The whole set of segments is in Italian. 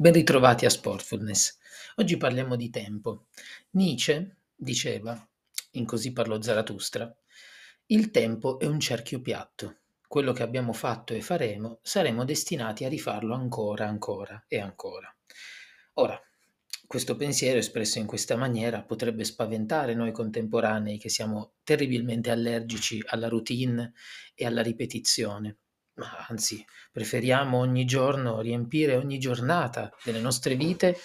Ben ritrovati a Sportfulness. Oggi parliamo di tempo. Nietzsche diceva, in Così parlò Zarathustra, il tempo è un cerchio piatto. Quello che abbiamo fatto e faremo, saremo destinati a rifarlo ancora, ancora e ancora. Ora, questo pensiero espresso in questa maniera potrebbe spaventare noi contemporanei che siamo terribilmente allergici alla routine e alla ripetizione ma anzi preferiamo ogni giorno riempire ogni giornata delle nostre vite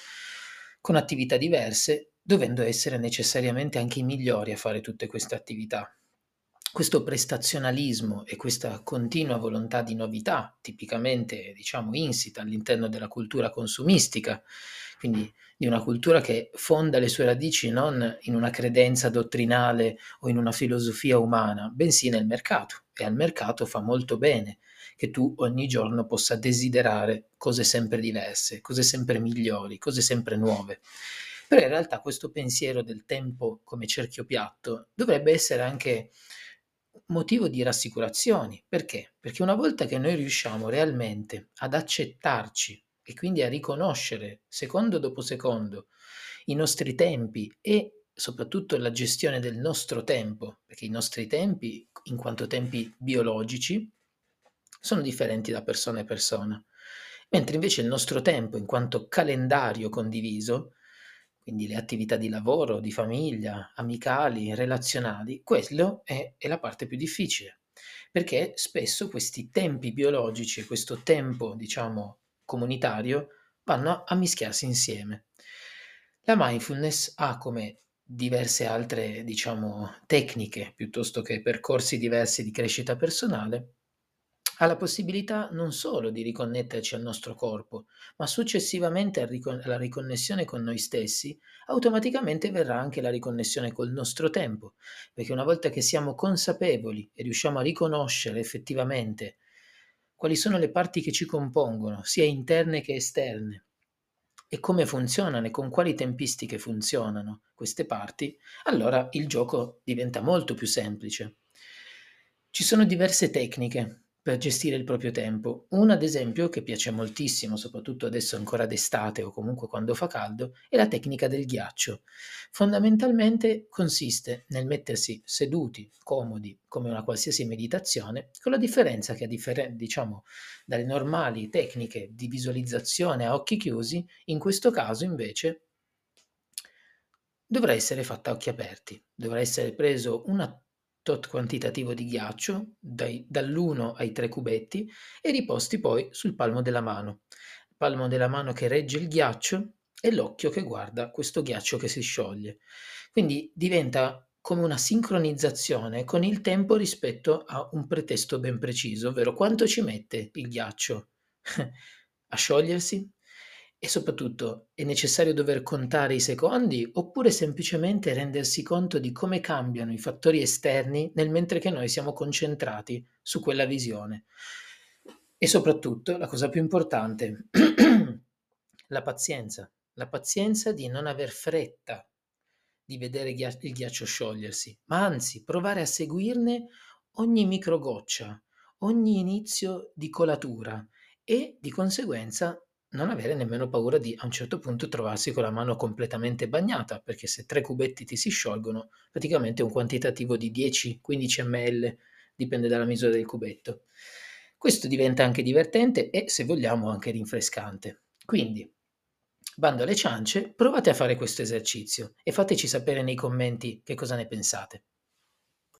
con attività diverse, dovendo essere necessariamente anche i migliori a fare tutte queste attività. Questo prestazionalismo e questa continua volontà di novità, tipicamente diciamo insita all'interno della cultura consumistica, quindi di una cultura che fonda le sue radici non in una credenza dottrinale o in una filosofia umana, bensì nel mercato. E al mercato fa molto bene che tu ogni giorno possa desiderare cose sempre diverse, cose sempre migliori, cose sempre nuove. Però in realtà questo pensiero del tempo come cerchio piatto dovrebbe essere anche motivo di rassicurazioni. Perché? Perché una volta che noi riusciamo realmente ad accettarci e quindi a riconoscere secondo dopo secondo i nostri tempi e soprattutto la gestione del nostro tempo, perché i nostri tempi, in quanto tempi biologici, sono differenti da persona a persona, mentre invece il nostro tempo, in quanto calendario condiviso, quindi le attività di lavoro, di famiglia, amicali, relazionali, quello è, è la parte più difficile, perché spesso questi tempi biologici e questo tempo, diciamo, comunitario vanno a mischiarsi insieme. La mindfulness ha come diverse altre, diciamo, tecniche piuttosto che percorsi diversi di crescita personale, ha la possibilità non solo di riconnetterci al nostro corpo, ma successivamente alla riconnessione con noi stessi, automaticamente verrà anche la riconnessione col nostro tempo, perché una volta che siamo consapevoli e riusciamo a riconoscere effettivamente quali sono le parti che ci compongono, sia interne che esterne, e come funzionano e con quali tempistiche funzionano queste parti, allora il gioco diventa molto più semplice. Ci sono diverse tecniche per gestire il proprio tempo. Una, ad esempio, che piace moltissimo, soprattutto adesso ancora d'estate o comunque quando fa caldo, è la tecnica del ghiaccio. Fondamentalmente consiste nel mettersi seduti, comodi, come una qualsiasi meditazione, con la differenza che, a differen- diciamo, dalle normali tecniche di visualizzazione a occhi chiusi, in questo caso invece dovrà essere fatta a occhi aperti, dovrà essere preso una tot quantitativo di ghiaccio, dai, dall'1 ai 3 cubetti, e riposti poi sul palmo della mano. Palmo della mano che regge il ghiaccio e l'occhio che guarda questo ghiaccio che si scioglie. Quindi diventa come una sincronizzazione con il tempo rispetto a un pretesto ben preciso, ovvero quanto ci mette il ghiaccio a sciogliersi, e soprattutto, è necessario dover contare i secondi oppure semplicemente rendersi conto di come cambiano i fattori esterni nel mentre che noi siamo concentrati su quella visione? E soprattutto, la cosa più importante, la pazienza. La pazienza di non aver fretta di vedere il ghiaccio sciogliersi, ma anzi provare a seguirne ogni microgoccia, ogni inizio di colatura e di conseguenza non avere nemmeno paura di a un certo punto trovarsi con la mano completamente bagnata, perché se tre cubetti ti si sciolgono, praticamente un quantitativo di 10-15 ml, dipende dalla misura del cubetto. Questo diventa anche divertente e, se vogliamo, anche rinfrescante. Quindi, bando alle ciance, provate a fare questo esercizio e fateci sapere nei commenti che cosa ne pensate.